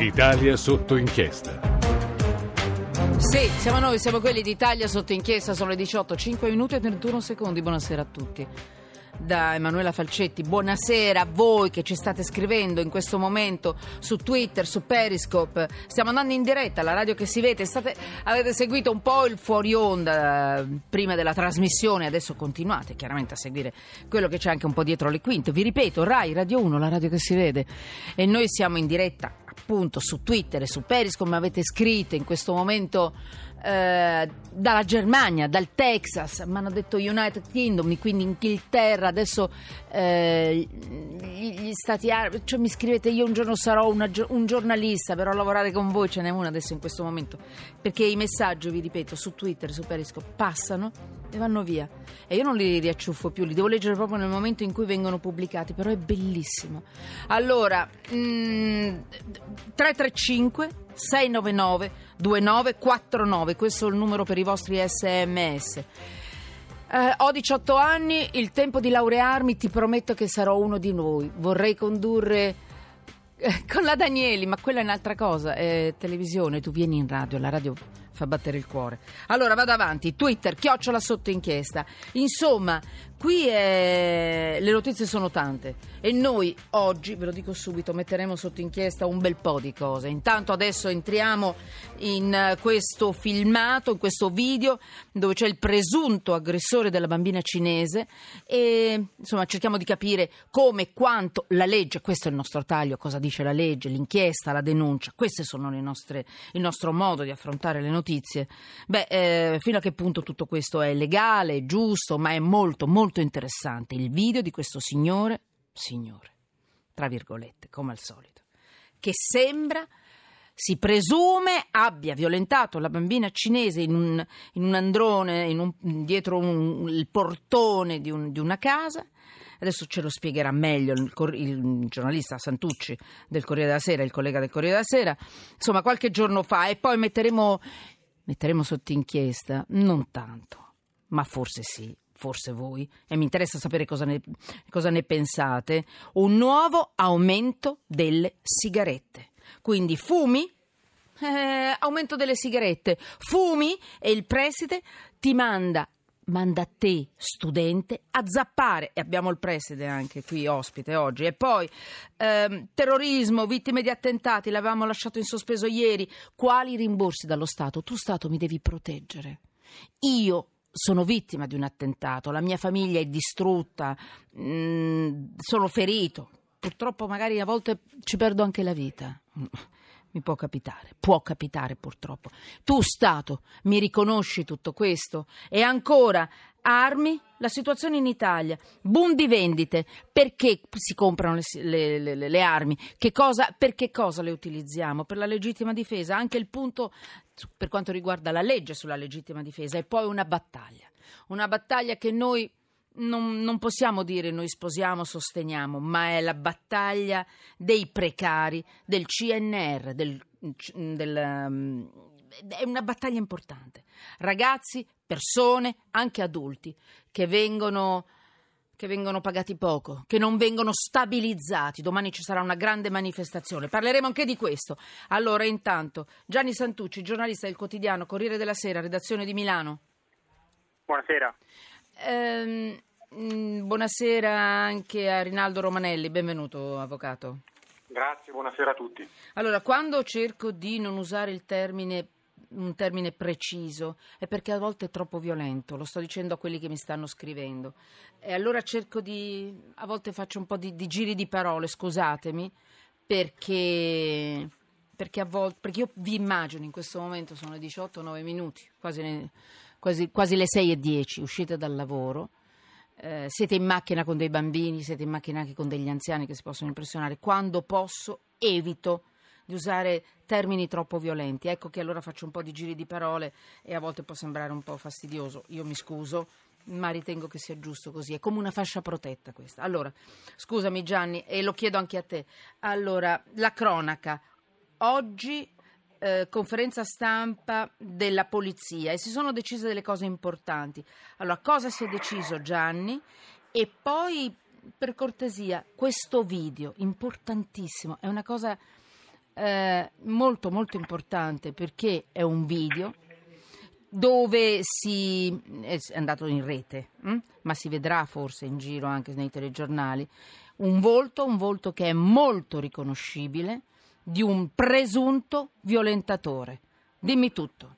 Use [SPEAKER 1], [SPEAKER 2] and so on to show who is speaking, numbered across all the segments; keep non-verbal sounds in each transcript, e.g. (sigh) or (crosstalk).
[SPEAKER 1] Italia sotto inchiesta.
[SPEAKER 2] Sì, siamo noi, siamo quelli d'Italia sotto inchiesta, sono le 18, 5 minuti e 31 secondi. Buonasera a tutti. Da Emanuela Falcetti, buonasera a voi che ci state scrivendo in questo momento su Twitter, su Periscope. Stiamo andando in diretta, la radio che si vede. State, avete seguito un po' il fuori onda eh, prima della trasmissione, adesso continuate chiaramente a seguire quello che c'è anche un po' dietro le quinte. Vi ripeto, Rai, Radio 1, la radio che si vede. E noi siamo in diretta appunto su Twitter e su Periscope, avete scritto in questo momento eh, dalla Germania, dal Texas, mi hanno detto United Kingdom, quindi Inghilterra, adesso eh, gli stati arabi, cioè mi scrivete io un giorno sarò una, un giornalista, però lavorare con voi ce n'è una adesso in questo momento, perché i messaggi, vi ripeto, su Twitter, su Periscope passano e vanno via e io non li riacciuffo più, li devo leggere proprio nel momento in cui vengono pubblicati, però è bellissimo. Allora, mm, 335 699 2949, questo è il numero per i vostri sms. Eh, ho 18 anni, il tempo di laurearmi ti prometto che sarò uno di noi. Vorrei condurre eh, con la Danieli, ma quella è un'altra cosa, è televisione, tu vieni in radio, la radio fa battere il cuore. Allora vado avanti, Twitter, chiocciola sotto inchiesta. Insomma, qui è... le notizie sono tante e noi oggi, ve lo dico subito, metteremo sotto inchiesta un bel po' di cose. Intanto adesso entriamo in questo filmato, in questo video dove c'è il presunto aggressore della bambina cinese e insomma cerchiamo di capire come quanto la legge, questo è il nostro taglio, cosa dice la legge, l'inchiesta, la denuncia, questo sono nostre, il nostro modo di affrontare le notizie. Beh, eh, fino a che punto tutto questo è legale, giusto, ma è molto molto interessante il video di questo signore, signore, tra virgolette, come al solito, che sembra si presume abbia violentato la bambina cinese in un, in un androne, in un, dietro un, il portone di, di, una casa. Adesso ce lo spiegherà meglio il, il, giornalista Santucci del Corriere della Sera, il collega del Corriere della Sera. Insomma, qualche giorno fa e poi metteremo, metteremo sotto inchiesta, non tanto, ma forse sì, forse voi, e mi interessa sapere cosa ne, cosa ne pensate, un nuovo aumento delle sigarette. Quindi fumi, eh, aumento delle sigarette, fumi e il preside ti manda manda te, studente, a zappare, e abbiamo il preside anche qui ospite oggi, e poi ehm, terrorismo, vittime di attentati, l'avevamo lasciato in sospeso ieri, quali rimborsi dallo Stato? Tu Stato mi devi proteggere. Io sono vittima di un attentato, la mia famiglia è distrutta, mh, mm, sono ferito, purtroppo magari a volte ci perdo anche la vita. Mi può capitare, può capitare purtroppo. Tu Stato mi riconosci tutto questo? E ancora, armi, la situazione in Italia, boom di vendite, perché si comprano le, le, le, le armi? Cosa, per che cosa le utilizziamo? Per la legittima difesa, anche il punto per quanto riguarda la legge sulla legittima difesa, e poi una battaglia, una battaglia che noi non, non, possiamo dire noi sposiamo, sosteniamo, ma è la battaglia dei precari, del CNR, del, del, um, è una battaglia importante. Ragazzi, persone, anche adulti, che vengono, che vengono pagati poco, che non vengono stabilizzati. Domani ci sarà una grande manifestazione. Parleremo anche di questo. Allora, intanto, Gianni Santucci, giornalista del quotidiano Corriere della Sera, redazione di Milano.
[SPEAKER 3] Buonasera.
[SPEAKER 2] Ehm, buonasera anche a Rinaldo Romanelli, benvenuto avvocato.
[SPEAKER 3] Grazie, buonasera a tutti.
[SPEAKER 2] Allora, quando cerco di non usare il termine un termine preciso è perché a volte è troppo violento, lo sto dicendo a quelli che mi stanno scrivendo. E allora cerco di, a volte faccio un po' di, di giri di parole, scusatemi, perché, perché, a volte, perché io vi immagino in questo momento, sono le 18-9 minuti, quasi, quasi, quasi le 6 e 10, uscite dal lavoro eh, siete in macchina con dei bambini, siete in macchina anche con degli anziani che si possono impressionare. Quando posso, evito di usare termini troppo violenti. Ecco che allora faccio un po' di giri di parole e a volte può sembrare un po' fastidioso. Io mi scuso, ma ritengo che sia giusto così. È come una fascia protetta questa. Allora, scusami Gianni, e lo chiedo anche a te. Allora, la cronaca. Oggi eh, conferenza stampa della polizia e si sono decise delle cose importanti. Allora, cosa si è deciso Gianni? E poi, per cortesia, questo video, importantissimo, è una cosa... eh, molto molto importante perché è un video dove si è andato in rete, hm? ma si vedrà forse in giro anche nei telegiornali, un volto, un volto che è molto riconoscibile di un presunto violentatore. Dimmi tutto.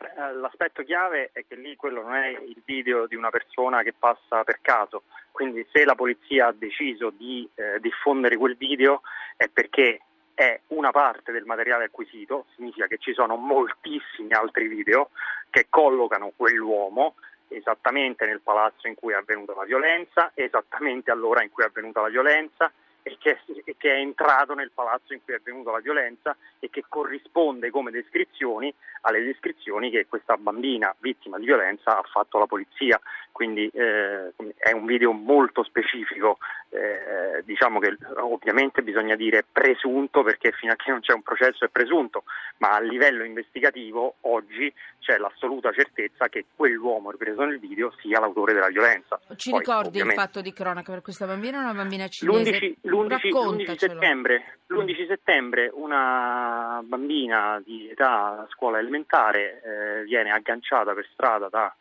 [SPEAKER 3] Eh, l'aspetto chiave è che lì quello non è il video di una persona che passa per caso, quindi se la polizia ha deciso di eh, diffondere quel video è perché è una parte del materiale acquisito, significa che ci sono moltissimi altri video che collocano quell'uomo esattamente nel palazzo in cui è avvenuta la violenza, esattamente all'ora in cui è avvenuta la violenza e che, che, è entrato nel palazzo in cui è avvenuta la violenza e che corrisponde come descrizioni alle descrizioni che questa bambina vittima di violenza ha fatto alla polizia. Quindi eh, è un video molto specifico, eh, diciamo che ovviamente bisogna dire presunto perché fino a che non c'è un processo è presunto, ma a livello investigativo oggi c'è l'assoluta certezza che quell'uomo ripreso nel video sia l'autore della violenza.
[SPEAKER 2] Ci Poi, ricordi ovviamente... il fatto di cronaca per questa bambina? Una bambina cinese?
[SPEAKER 3] L'11, l'11, l'11 settembre, l'11 settembre una bambina di età scuola elementare eh, viene agganciata per strada da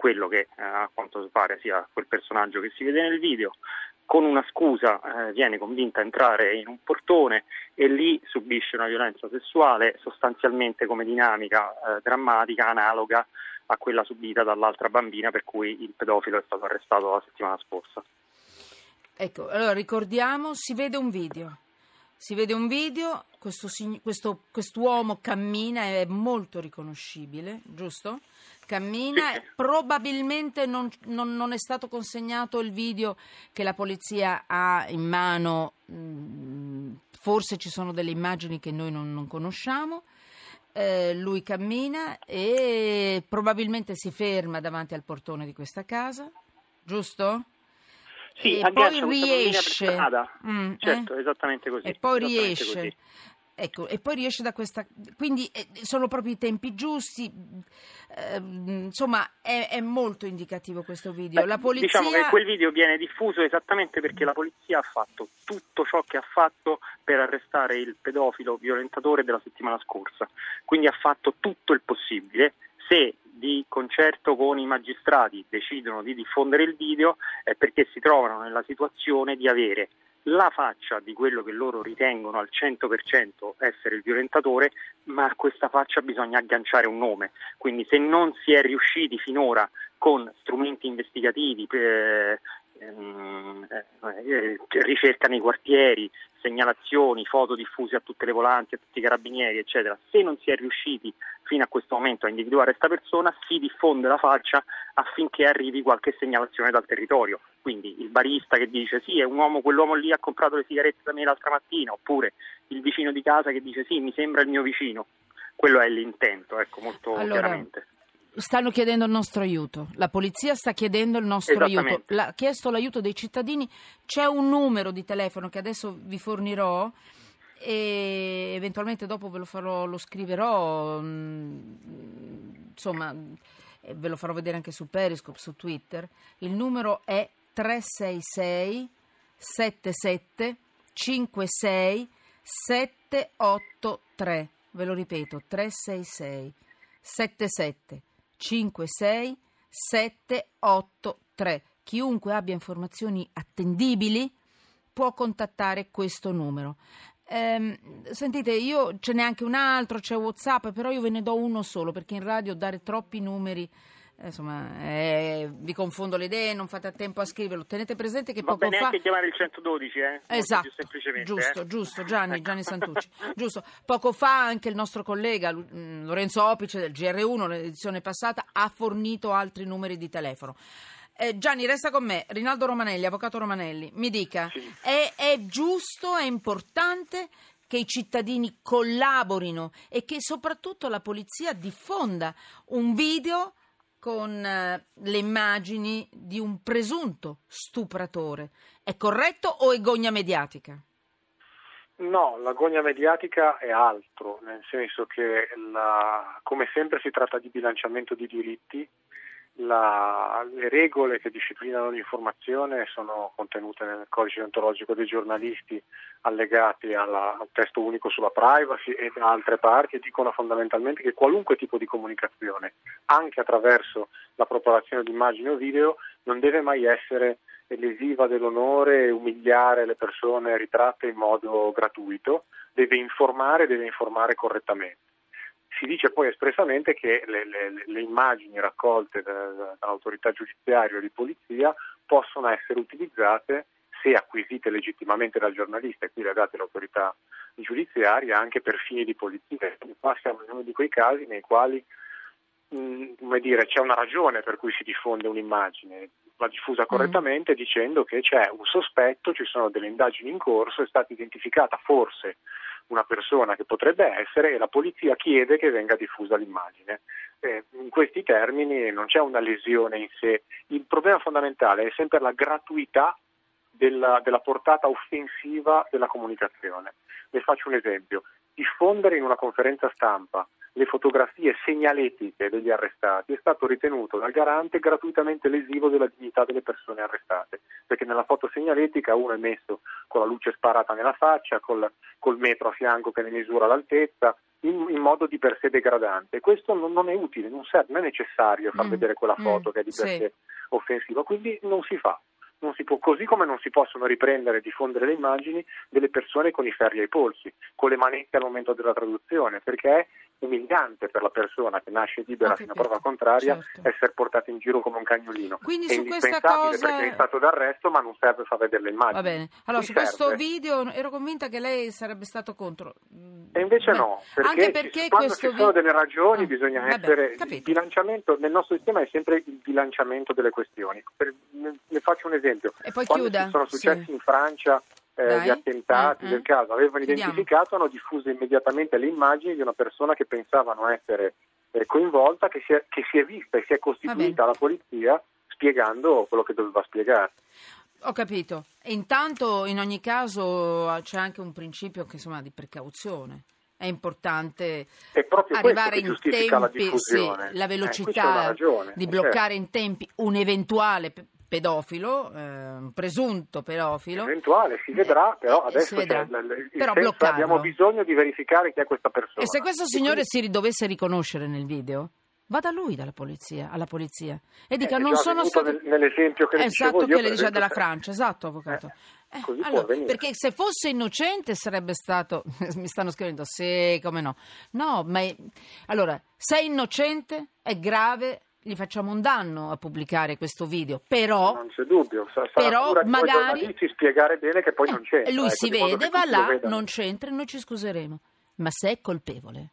[SPEAKER 3] quello che eh, a quanto pare sia quel personaggio che si vede nel video, con una scusa eh, viene convinta a entrare in un portone e lì subisce una violenza sessuale sostanzialmente come dinamica eh, drammatica, analoga a quella subita dall'altra bambina per cui il pedofilo è stato arrestato la settimana scorsa.
[SPEAKER 2] Ecco, allora ricordiamo, si vede un video. Si vede un video, questo, questo, quest'uomo cammina, è molto riconoscibile, giusto? Cammina, sì. probabilmente non, non, non, è stato consegnato il video che la polizia ha in mano, mm, forse ci sono delle immagini che noi non, non conosciamo. Eh, lui cammina e probabilmente si ferma davanti al portone di questa casa, giusto?
[SPEAKER 3] Sì,
[SPEAKER 2] e poi
[SPEAKER 3] riesce. Mm, certo, eh? esattamente così.
[SPEAKER 2] E poi riesce. Ecco, e poi riesce da questa... Quindi eh, sono proprio i tempi giusti, eh, insomma è, è, molto indicativo questo video.
[SPEAKER 3] Beh,
[SPEAKER 2] polizia...
[SPEAKER 3] Diciamo che quel video viene diffuso esattamente perché la polizia ha fatto tutto ciò che ha fatto per arrestare il pedofilo violentatore della settimana scorsa, quindi ha fatto tutto il possibile. Se di concerto con i magistrati decidono di diffondere il video è perché si trovano nella situazione di avere la faccia di quello che loro ritengono al 100% essere il violentatore, ma a questa faccia bisogna agganciare un nome. Quindi se non si è riusciti finora con strumenti investigativi, eh, ehm, eh, ricerca nei quartieri, segnalazioni, foto diffuse a tutte le volanti, a tutti i carabinieri, eccetera. Se non si è riusciti fino a questo momento a individuare questa persona, si diffonde la faccia affinché arrivi qualche segnalazione dal territorio. Quindi il barista che dice sì, è un uomo, quell'uomo lì ha comprato le sigarette da me l'altra mattina, oppure il vicino di casa che dice sì, mi sembra il mio vicino. Quello è l'intento, ecco, molto
[SPEAKER 2] allora,
[SPEAKER 3] chiaramente.
[SPEAKER 2] Stanno chiedendo il nostro aiuto, la polizia sta chiedendo il nostro aiuto, ha chiesto l'aiuto dei cittadini, c'è un numero di telefono che adesso vi fornirò e eventualmente dopo ve lo farò, lo scriverò, mm, insomma ve lo farò vedere anche su Periscope, su Twitter. Il numero è 366 77 56 783. Ve lo ripeto, 366 77 56 783. Chiunque abbia informazioni attendibili può contattare questo numero. Ehm, sentite, io ce n'è anche un altro, c'è WhatsApp, però io ve ne do uno solo perché in radio dare troppi numeri. Eh, insomma, eh, vi confondo le idee, non fate a tempo a scriverlo. Tenete presente che
[SPEAKER 3] Va
[SPEAKER 2] poco
[SPEAKER 3] bene
[SPEAKER 2] fa.
[SPEAKER 3] anche chiamare il 112, eh?
[SPEAKER 2] Esatto. Giusto,
[SPEAKER 3] eh?
[SPEAKER 2] giusto, Gianni, (laughs) Gianni Santucci. giusto. Poco fa anche il nostro collega mm, Lorenzo Opice del GR1, l'edizione passata, ha fornito altri numeri di telefono. Eh, Gianni, resta con me. Rinaldo Romanelli, avvocato Romanelli, mi dica,
[SPEAKER 3] sì.
[SPEAKER 2] è, è giusto, è importante che i cittadini collaborino e che soprattutto la polizia diffonda un video con uh, le immagini di un presunto stupratore. È corretto o è gogna mediatica?
[SPEAKER 4] No, la gogna mediatica è altro, nel senso che la, come sempre si tratta di bilanciamento di diritti la, le regole che disciplinano l'informazione sono contenute nel codice ontologico dei giornalisti allegati alla, al testo unico sulla privacy e da altre parti e dicono fondamentalmente che qualunque tipo di comunicazione, anche attraverso la propagazione di immagini o video, non deve mai essere lesiva dell'onore e umiliare le persone ritratte in modo gratuito, deve informare e deve informare correttamente si dice poi espressamente che le, le, le immagini raccolte da, dall'autorità giudiziaria o di polizia possono essere utilizzate se acquisite legittimamente dal giornalista e qui le date l'autorità giudiziaria anche per fini di polizia. Qua siamo in uno di quei casi nei quali mh, mm, dire, c'è una ragione per cui si diffonde un'immagine, va diffusa mm. correttamente mm. dicendo che c'è un sospetto, ci sono delle indagini in corso, è stata identificata forse una persona che potrebbe essere e la polizia chiede che venga diffusa l'immagine. Eh, in questi termini non c'è una lesione in sé, il problema fondamentale è sempre la gratuità della, della portata offensiva della comunicazione. Le faccio un esempio, diffondere in una conferenza stampa le fotografie segnaletiche degli arrestati è stato ritenuto dal garante gratuitamente lesivo della dignità delle persone arrestate, perché nella foto segnaletica uno è messo con la luce sparata nella faccia, col, col metro a fianco che ne misura l'altezza, in, in, modo di per sé degradante. Questo non, non è utile, non, serve, non, è necessario far mm. vedere quella mm. foto mm. che è di per sì. sé offensiva, quindi non si fa. Non si può, così come non si possono riprendere e diffondere le immagini delle persone con i ferri ai polsi, con le manette al momento della traduzione, perché umiliante per la persona che nasce libera fino a prova contraria certo. essere portata in giro come un cagnolino.
[SPEAKER 2] Quindi
[SPEAKER 4] è
[SPEAKER 2] su questa cosa
[SPEAKER 4] perché è stato d'arresto, ma non serve far vedere le immagini.
[SPEAKER 2] Va bene. Allora, su serve. questo video ero convinta che lei sarebbe stato contro.
[SPEAKER 4] E invece Beh, no, perché,
[SPEAKER 2] anche perché
[SPEAKER 4] quando ci sono delle ragioni
[SPEAKER 2] ah,
[SPEAKER 4] bisogna
[SPEAKER 2] vabbè,
[SPEAKER 4] essere
[SPEAKER 2] capito.
[SPEAKER 4] il bilanciamento nel nostro sistema è sempre il bilanciamento delle questioni. Per, ne faccio un esempio.
[SPEAKER 2] E poi
[SPEAKER 4] quando
[SPEAKER 2] chiuda.
[SPEAKER 4] sono successi
[SPEAKER 2] sì.
[SPEAKER 4] in Francia eh, gli attentati
[SPEAKER 2] eh,
[SPEAKER 4] del caso avevano identificato, hanno diffuso immediatamente le immagini di una persona che pensavano essere eh, coinvolta, che si, è, che si, è, vista e si è costituita alla polizia spiegando quello che doveva spiegare.
[SPEAKER 2] Ho capito. E intanto, in ogni caso, c'è anche un principio che, insomma, di precauzione. È importante arrivare in tempi,
[SPEAKER 4] la,
[SPEAKER 2] sì, la velocità
[SPEAKER 4] eh,
[SPEAKER 2] di bloccare certo. in tempi un eventuale pedofilo, eh, un presunto pedofilo.
[SPEAKER 4] Eventuale, si vedrà, però eh, adesso vedrà. Il però abbiamo bisogno di verificare chi è questa persona.
[SPEAKER 2] E se questo signore quindi... si dovesse riconoscere nel video? Vada lui dalla polizia, alla polizia e dica
[SPEAKER 4] eh,
[SPEAKER 2] non sono stato
[SPEAKER 4] nell'esempio che
[SPEAKER 2] esatto
[SPEAKER 4] io,
[SPEAKER 2] che le dice della Francia esatto avvocato
[SPEAKER 4] eh, eh,
[SPEAKER 2] allora, perché se fosse innocente sarebbe stato (laughs) mi stanno scrivendo sì come no no ma è... allora se è innocente è grave gli facciamo un danno a pubblicare questo video, però...
[SPEAKER 4] Non c'è dubbio, sarà
[SPEAKER 2] però magari...
[SPEAKER 4] spiegare bene che poi
[SPEAKER 2] eh,
[SPEAKER 4] non c'entra.
[SPEAKER 2] Lui
[SPEAKER 4] ecco,
[SPEAKER 2] si vede, va là, non c'entra e noi ci scuseremo. Ma se è colpevole,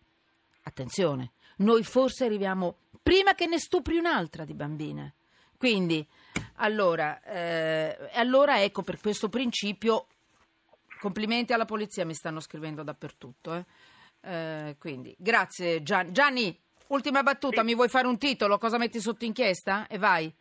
[SPEAKER 2] attenzione, noi forse arriviamo prima che ne stupri un'altra di bambina. Quindi, allora, eh, allora ecco, per questo principio, complimenti alla polizia, mi stanno scrivendo dappertutto. Eh. Eh, quindi, grazie Gian- Gianni. Ultima battuta, sì. mi vuoi fare un titolo? Cosa metti sotto inchiesta? E vai.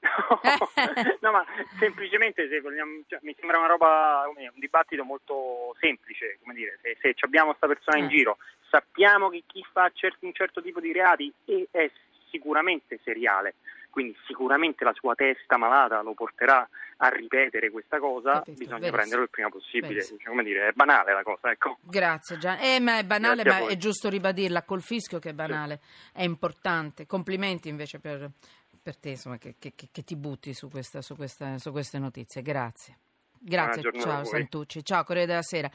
[SPEAKER 3] No, (laughs) no ma semplicemente se vogliamo, cioè, mi sembra una roba, un dibattito molto semplice, come dire, se, se abbiamo questa persona in eh. giro, sappiamo che chi fa certi, un certo tipo di reati è sicuramente seriale, quindi sicuramente la sua testa malata lo porterà a ripetere questa cosa, Capito, bisogna verissimo. prenderlo il prima possibile. Cioè, come dire, è banale la cosa, ecco.
[SPEAKER 2] Grazie Gian. Eh, ma è banale, Grazie ma è giusto ribadirla col fischio che è banale, sì. è importante. Complimenti invece per, per te, insomma, che, che, che, ti butti su, questa, su, questa, su queste notizie. Grazie. Grazie, ciao Santucci, ciao Corriere della Sera.